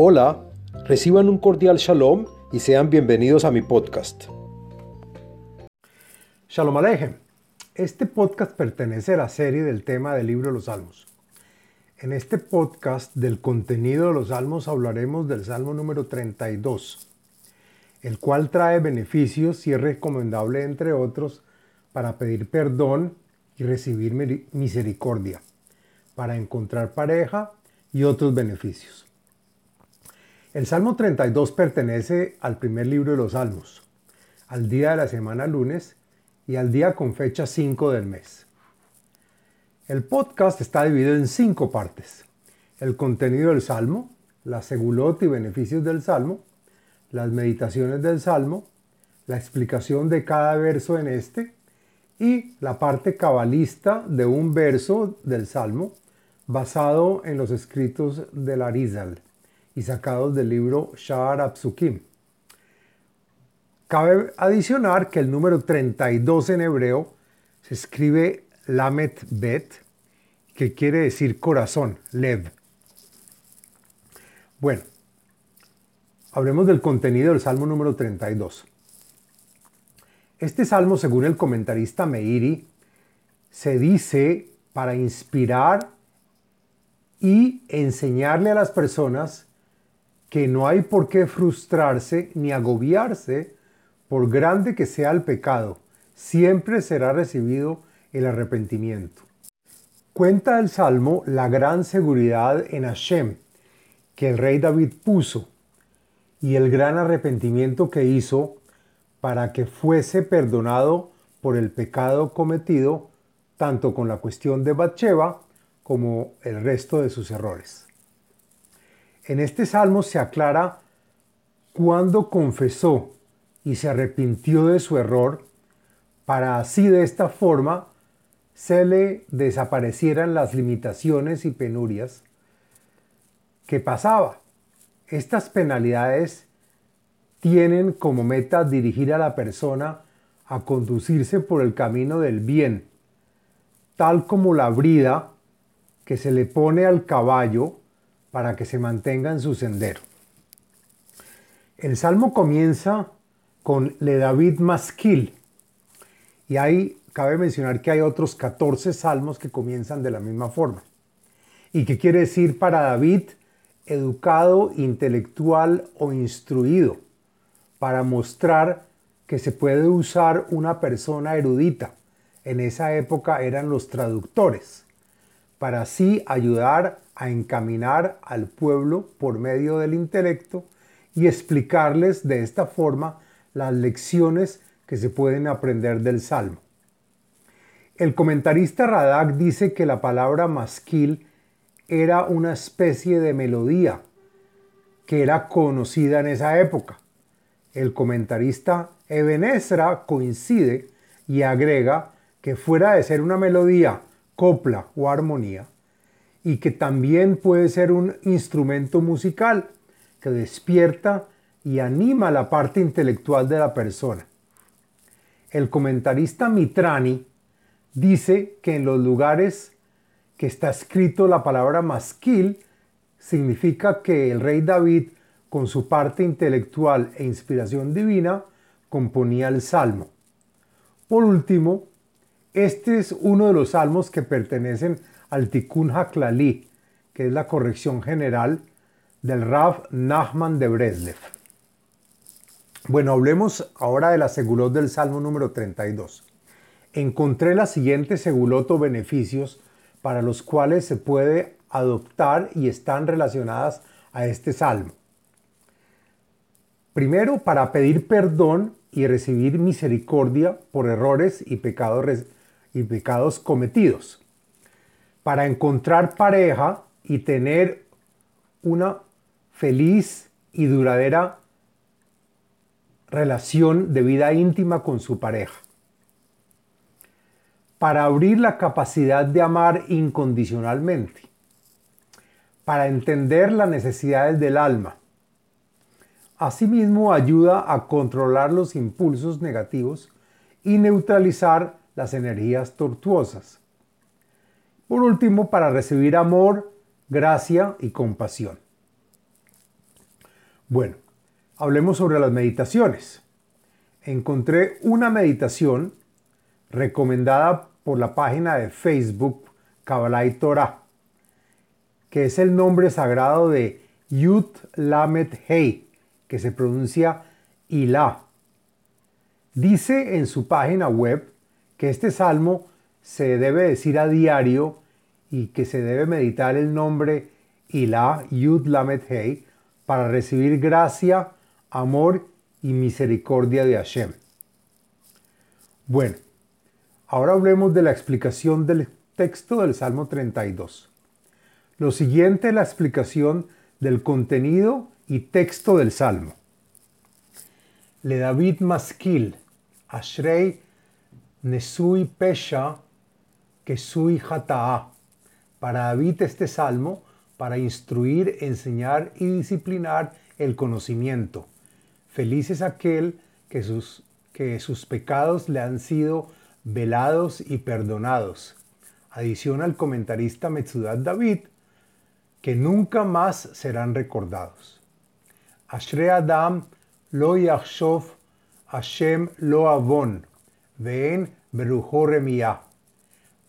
Hola, reciban un cordial shalom y sean bienvenidos a mi podcast. Shalom Alejem. Este podcast pertenece a la serie del tema del libro de los Salmos. En este podcast del contenido de los Salmos hablaremos del Salmo número 32, el cual trae beneficios y es recomendable, entre otros, para pedir perdón y recibir misericordia, para encontrar pareja y otros beneficios. El Salmo 32 pertenece al primer libro de los Salmos, al día de la semana lunes y al día con fecha 5 del mes. El podcast está dividido en cinco partes. El contenido del Salmo, la segulot y beneficios del Salmo, las meditaciones del Salmo, la explicación de cada verso en este y la parte cabalista de un verso del Salmo basado en los escritos del Arizal y sacados del libro Sha'ar Apsukim. Cabe adicionar que el número 32 en hebreo se escribe Lamet Bet, que quiere decir corazón, Lev. Bueno, hablemos del contenido del Salmo número 32. Este salmo, según el comentarista Meiri, se dice para inspirar y enseñarle a las personas que no hay por qué frustrarse ni agobiarse por grande que sea el pecado, siempre será recibido el arrepentimiento. Cuenta el Salmo la gran seguridad en Hashem que el rey David puso y el gran arrepentimiento que hizo para que fuese perdonado por el pecado cometido tanto con la cuestión de Bathsheba como el resto de sus errores. En este salmo se aclara cuándo confesó y se arrepintió de su error para así de esta forma se le desaparecieran las limitaciones y penurias que pasaba. Estas penalidades tienen como meta dirigir a la persona a conducirse por el camino del bien, tal como la brida que se le pone al caballo para que se mantenga en su sendero. El salmo comienza con Le David Masquil y ahí cabe mencionar que hay otros 14 salmos que comienzan de la misma forma. ¿Y qué quiere decir para David? Educado, intelectual o instruido, para mostrar que se puede usar una persona erudita. En esa época eran los traductores, para así ayudar a encaminar al pueblo por medio del intelecto y explicarles de esta forma las lecciones que se pueden aprender del Salmo. El comentarista Radak dice que la palabra masquil era una especie de melodía que era conocida en esa época. El comentarista Eben coincide y agrega que fuera de ser una melodía, copla o armonía, y que también puede ser un instrumento musical que despierta y anima la parte intelectual de la persona. El comentarista Mitrani dice que en los lugares que está escrito la palabra masquil significa que el rey David, con su parte intelectual e inspiración divina, componía el salmo. Por último, este es uno de los salmos que pertenecen al Tikkun HaKlali, que es la corrección general del Rav Nachman de Breslev. Bueno, hablemos ahora de la segulot del Salmo número 32. Encontré la siguiente segulot o beneficios para los cuales se puede adoptar y están relacionadas a este salmo. Primero, para pedir perdón y recibir misericordia por errores y pecados, pecados cometidos para encontrar pareja y tener una feliz y duradera relación de vida íntima con su pareja. Para abrir la capacidad de amar incondicionalmente. Para entender las necesidades del alma. Asimismo ayuda a controlar los impulsos negativos y neutralizar las energías tortuosas. Por último, para recibir amor, gracia y compasión. Bueno, hablemos sobre las meditaciones. Encontré una meditación recomendada por la página de Facebook Kabbalah y Torah, que es el nombre sagrado de Yud Lamed Hei, que se pronuncia Ilá. Dice en su página web que este salmo se debe decir a diario y que se debe meditar el nombre Ilá Yud Lamed Hei para recibir gracia, amor y misericordia de Hashem. Bueno, ahora hablemos de la explicación del texto del Salmo 32. Lo siguiente es la explicación del contenido y texto del Salmo. Le David Maskil, Ashrei Nesui Pesha, Kesui Hata'a. Para David este salmo, para instruir, enseñar y disciplinar el conocimiento. Feliz es aquel que sus, que sus pecados le han sido velados y perdonados. Adiciona el comentarista Metzudat David, que nunca más serán recordados. Ashre Adam lo yachshov Hashem lo avon, ven remia.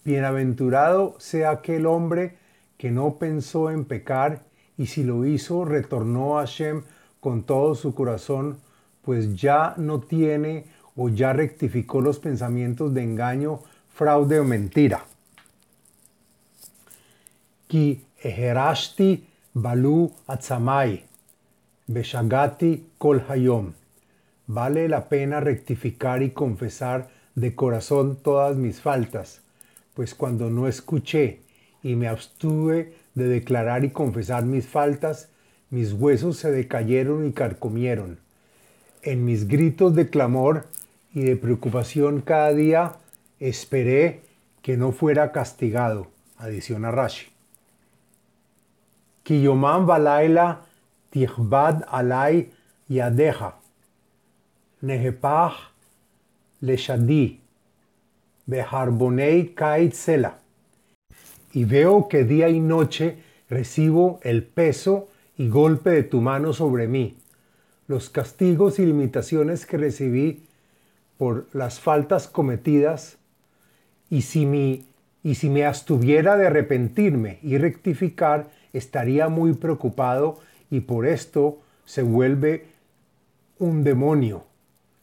Bienaventurado sea aquel hombre que no pensó en pecar y si lo hizo retornó a Hashem con todo su corazón, pues ya no tiene o ya rectificó los pensamientos de engaño, fraude o mentira. Ki eherashti balu atzamai, beshagati kol hayom. Vale la pena rectificar y confesar de corazón todas mis faltas, pues cuando no escuché y me abstuve de declarar y confesar mis faltas, mis huesos se decayeron y carcomieron. En mis gritos de clamor y de preocupación cada día, esperé que no fuera castigado, adiciona Rashi. Kiyomam balaila tichbad alay yadeja. Nehepach leshadi. Beharbonei kait sela. Y veo que día y noche recibo el peso y golpe de tu mano sobre mí. Los castigos y limitaciones que recibí por las faltas cometidas y si, mi, y si me abstuviera de arrepentirme y rectificar, estaría muy preocupado y por esto se vuelve un demonio,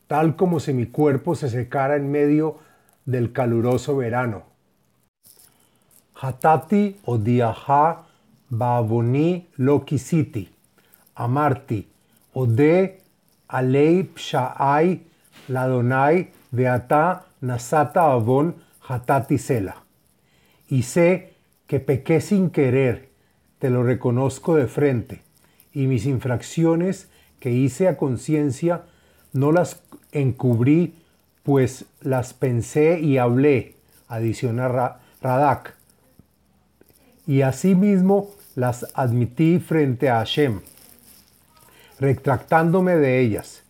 tal como si mi cuerpo se secara en medio del caluroso verano. Hatati odiaha Baboni lo kisiti, amarti, ode alei psha'ai ladonai veata nasata avon hatati sela. Y sé que pequé sin querer, te lo reconozco de frente, y mis infracciones que hice a conciencia no las encubrí, pues las pensé y hablé, adiciona Radak. Y asimismo las admití frente a Hashem, retractándome de ellas.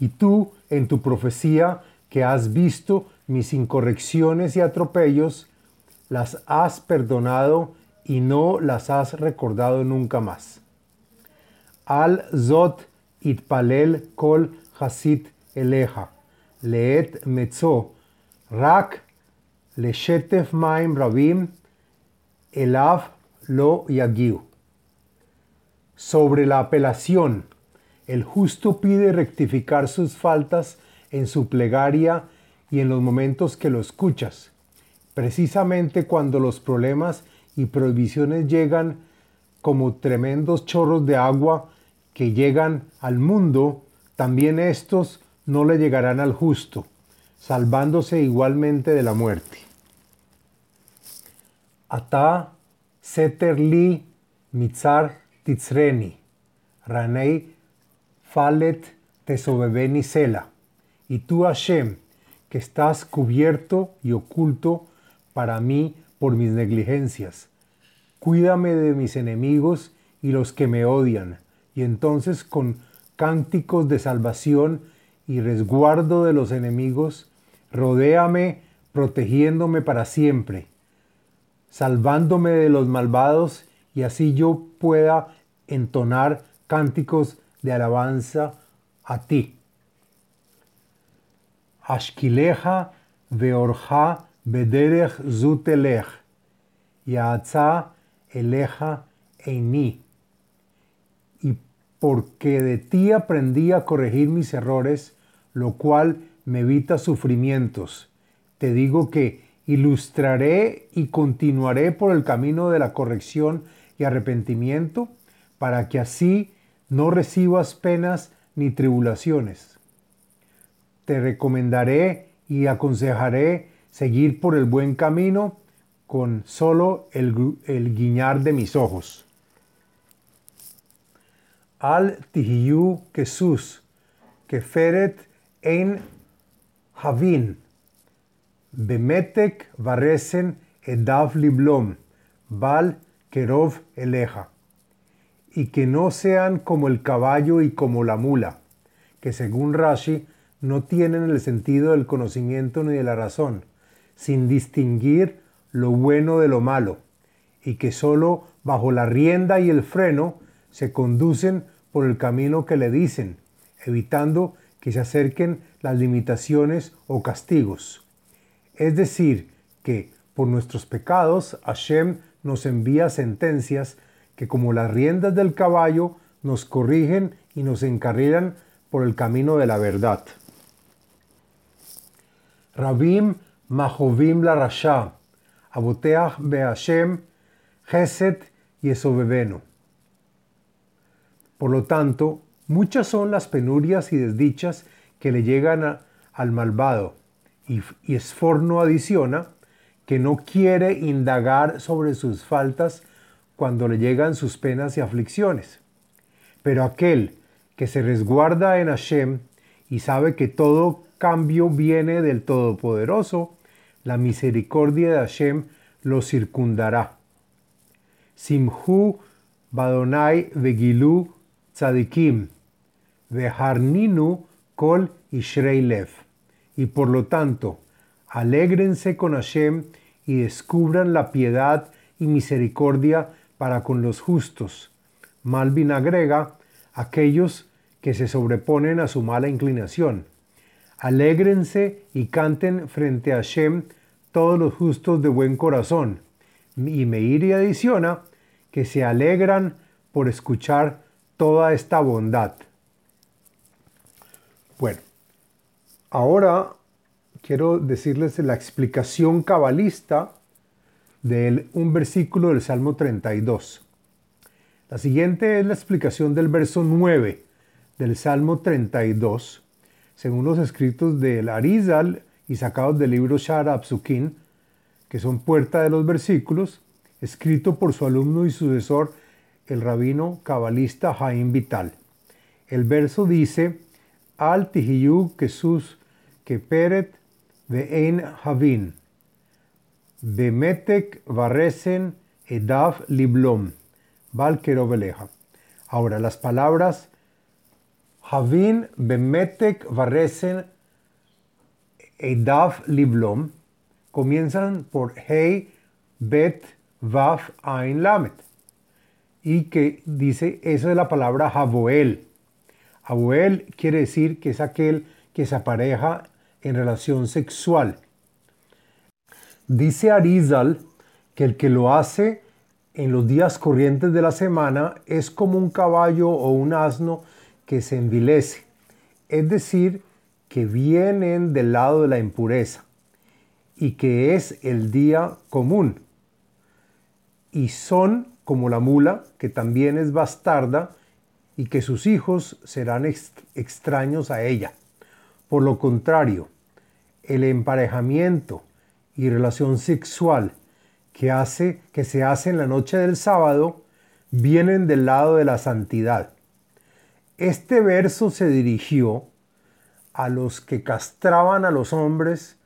Y tú, en tu profecía, que has visto mis incorrecciones y atropellos, las has perdonado y no las has recordado nunca más. Al Zot itpalel kol Sobre la apelación, el justo pide rectificar sus faltas en su plegaria y en los momentos que lo escuchas. Precisamente cuando los problemas y prohibiciones llegan como tremendos chorros de agua que llegan al mundo, también estos no le llegarán al justo, salvándose igualmente de la muerte. Ata Seterli Mitzar Titzreni, Ranei Falet Tesobebeni Sela, y tú Hashem, que estás cubierto y oculto para mí por mis negligencias. Cuídame de mis enemigos y los que me odian, y entonces con cánticos de salvación y resguardo de los enemigos, rodéame protegiéndome para siempre salvándome de los malvados y así yo pueda entonar cánticos de alabanza a ti. Ashkileja veorja bederech zutelech, yaatza eleja eini. Porque de ti aprendí a corregir mis errores, lo cual me evita sufrimientos. Te digo que ilustraré y continuaré por el camino de la corrección y arrepentimiento, para que así no recibas penas ni tribulaciones. Te recomendaré y aconsejaré seguir por el buen camino con solo el, el guiñar de mis ojos. Al tihiyu Jesús, que feret en Havin, Bemetek varesen edav liblom, bal kerov eleja, y que no sean como el caballo y como la mula, que según Rashi no tienen el sentido del conocimiento ni de la razón, sin distinguir lo bueno de lo malo, y que sólo bajo la rienda y el freno se conducen por el camino que le dicen, evitando que se acerquen las limitaciones o castigos. Es decir, que por nuestros pecados Hashem nos envía sentencias que como las riendas del caballo nos corrigen y nos encarrilan por el camino de la verdad. Rabim Mahovim la Rasha, Aboteach be Hashem, Geset y Esobebeno. Por lo tanto, muchas son las penurias y desdichas que le llegan al malvado, y, Esforno adiciona que no quiere indagar sobre sus faltas cuando le llegan sus penas y aflicciones. Pero aquel que se resguarda en Hashem y sabe que todo cambio viene del Todopoderoso, la misericordia de Hashem lo circundará. Simhu Badonai Vegilu Tzadikim Veharninu Kol Ishrei Lev y por lo tanto, alégrense con Hashem y descubran la piedad y misericordia para con los justos. Malvin agrega, aquellos que se sobreponen a su mala inclinación. Alégrense y canten frente a Hashem todos los justos de buen corazón. Y Meiri adiciona que se alegran por escuchar toda esta bondad. Bueno, Ahora quiero decirles la explicación cabalista de un versículo del Salmo 32. La siguiente es la explicación del verso 9 del Salmo 32, según los escritos del Arizal y sacados del libro Shara Absukin, que son puerta de los versículos, escrito por su alumno y sucesor, el rabino cabalista Jaim Vital. El verso dice, Al Tihiyu Jesús peret ve'ein havin, bemetek varesen edav liblom, val Ahora, las palabras havin, bemetek varesen edav liblom comienzan por hey, bet, vaf, ain, lamet. Y que dice, eso es la palabra Haboel. Haboel quiere decir que es aquel que se apareja en relación sexual. Dice Arizal que el que lo hace en los días corrientes de la semana es como un caballo o un asno que se envilece, es decir, que vienen del lado de la impureza y que es el día común. Y son como la mula, que también es bastarda, y que sus hijos serán extraños a ella. Por lo contrario, el emparejamiento y relación sexual que, hace, que se hace en la noche del sábado vienen del lado de la santidad. Este verso se dirigió a los que castraban a los hombres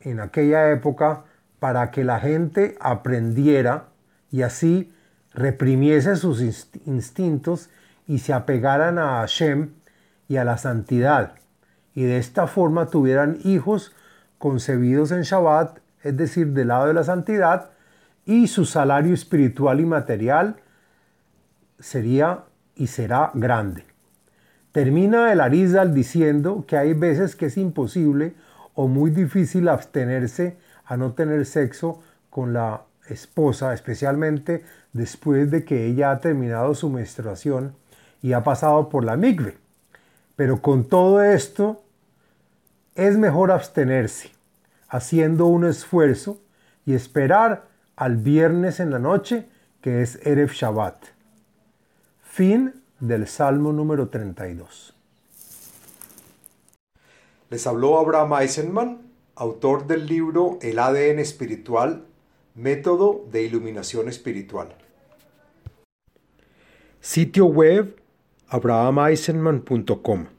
en aquella época para que la gente aprendiera y así reprimiese sus instintos y se apegaran a Hashem y a la santidad y de esta forma tuvieran hijos concebidos en Shabbat, es decir, del lado de la santidad, y su salario espiritual y material sería y será grande. Termina el Arizal diciendo que hay veces que es imposible o muy difícil abstenerse a no tener sexo con la esposa, especialmente después de que ella ha terminado su menstruación y ha pasado por la migve. Pero con todo esto, es mejor abstenerse, haciendo un esfuerzo y esperar al viernes en la noche, que es Erev Shabbat. Fin del Salmo número 32. Les habló Abraham Eisenman, autor del libro El ADN espiritual, método de iluminación espiritual. Sitio web abrahameisenman.com